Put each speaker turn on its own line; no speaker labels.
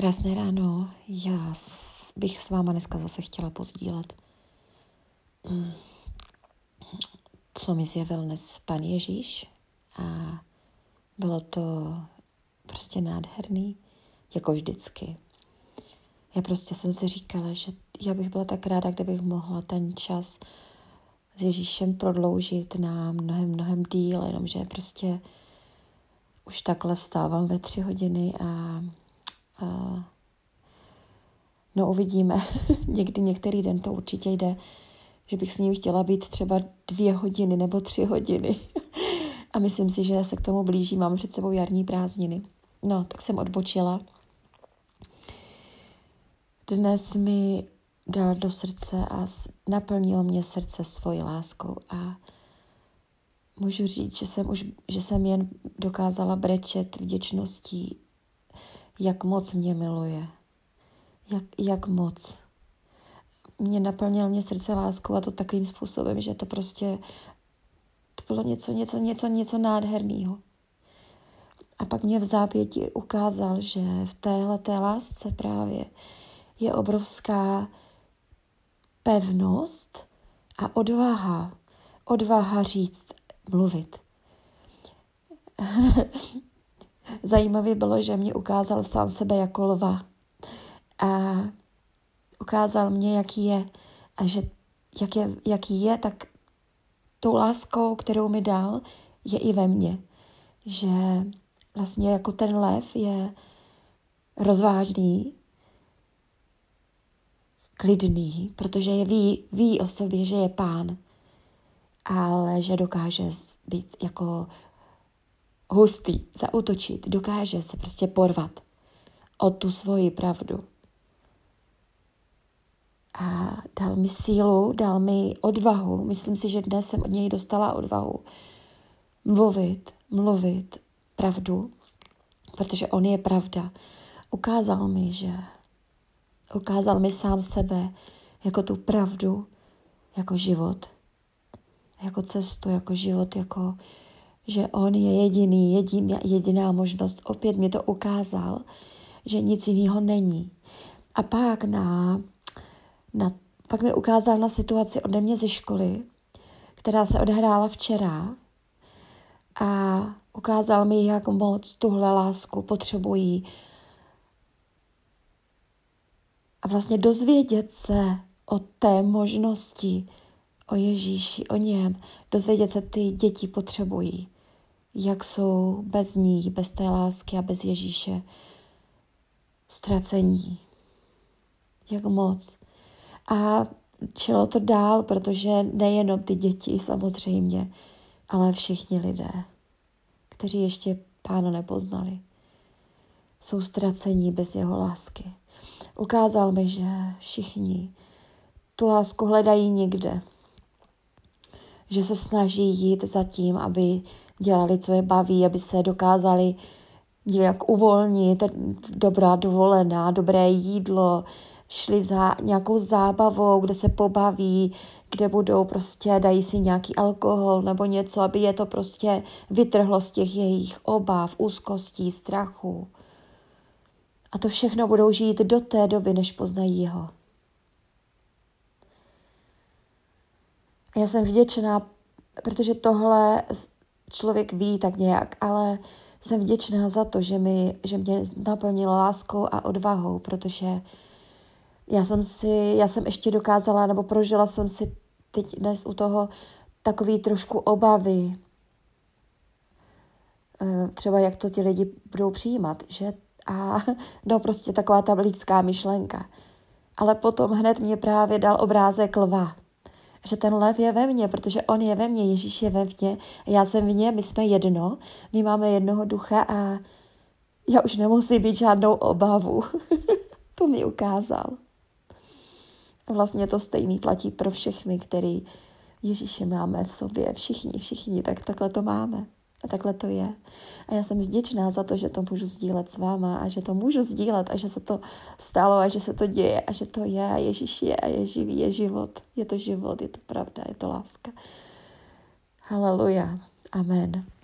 Krásné ráno. Já bych s váma dneska zase chtěla pozdílet, mm, co mi zjevil dnes pan Ježíš a bylo to prostě nádherný, jako vždycky. Já prostě jsem si říkala, že já bych byla tak ráda, kdybych mohla ten čas s Ježíšem prodloužit na mnohem, mnohem díl, jenomže prostě už takhle vstávám ve tři hodiny a a no uvidíme. Někdy některý den to určitě jde, že bych s ním chtěla být třeba dvě hodiny nebo tři hodiny. a myslím si, že se k tomu blíží. Mám před sebou jarní prázdniny. No, tak jsem odbočila. Dnes mi dal do srdce a naplnil mě srdce svojí láskou a můžu říct, že jsem, už, že jsem jen dokázala brečet vděčností jak moc mě miluje. Jak, jak moc. Mě naplnil mě srdce láskou a to takovým způsobem, že to prostě to bylo něco, něco, něco, něco nádherného. A pak mě v zápěti ukázal, že v téhle té lásce právě je obrovská pevnost a odvaha. Odvaha říct, mluvit. Zajímavé bylo, že mě ukázal sám sebe jako lva. A ukázal mě, jaký je. A že jak je, jaký je, tak tou láskou, kterou mi dal, je i ve mně. Že vlastně jako ten lev je rozvážný, klidný, protože je ví, ví o sobě, že je pán, ale že dokáže být jako hustý, zautočit, dokáže se prostě porvat o tu svoji pravdu. A dal mi sílu, dal mi odvahu. Myslím si, že dnes jsem od něj dostala odvahu mluvit, mluvit pravdu, protože on je pravda. Ukázal mi, že ukázal mi sám sebe jako tu pravdu, jako život, jako cestu, jako život, jako že on je jediný, jediná, jediná možnost. Opět mi to ukázal, že nic jiného není. A pak na, na, pak mi ukázal na situaci ode mě ze školy, která se odehrála včera a ukázal mi, jak moc tuhle lásku potřebují a vlastně dozvědět se o té možnosti, o Ježíši, o něm, dozvědět se ty děti potřebují jak jsou bez ní, bez té lásky a bez Ježíše ztracení. Jak moc. A čelo to dál, protože nejenom ty děti samozřejmě, ale všichni lidé, kteří ještě pána nepoznali, jsou ztracení bez jeho lásky. Ukázal mi, že všichni tu lásku hledají někde, že se snaží jít za tím, aby dělali, co je baví, aby se dokázali nějak uvolnit, dobrá dovolená, dobré jídlo, šli za nějakou zábavou, kde se pobaví, kde budou prostě, dají si nějaký alkohol nebo něco, aby je to prostě vytrhlo z těch jejich obav, úzkostí, strachu. A to všechno budou žít do té doby, než poznají Já jsem vděčná, protože tohle člověk ví tak nějak, ale jsem vděčná za to, že, mi, že mě naplnil láskou a odvahou, protože já jsem si, já jsem ještě dokázala, nebo prožila jsem si teď dnes u toho takový trošku obavy, eh, třeba jak to ti lidi budou přijímat, že a no prostě taková ta lidská myšlenka. Ale potom hned mě právě dal obrázek lva že ten lev je ve mně, protože on je ve mně, Ježíš je ve mně, já jsem v něm, my jsme jedno, my máme jednoho ducha a já už nemusím být žádnou obavu. to mi ukázal. A vlastně to stejný platí pro všechny, který Ježíše máme v sobě, všichni, všichni, tak takhle to máme. A takhle to je. A já jsem vděčná za to, že to můžu sdílet s váma a že to můžu sdílet a že se to stalo a že se to děje a že to je a Ježíš je a je živý, je život. Je to život, je to pravda, je to láska. Haleluja. Amen.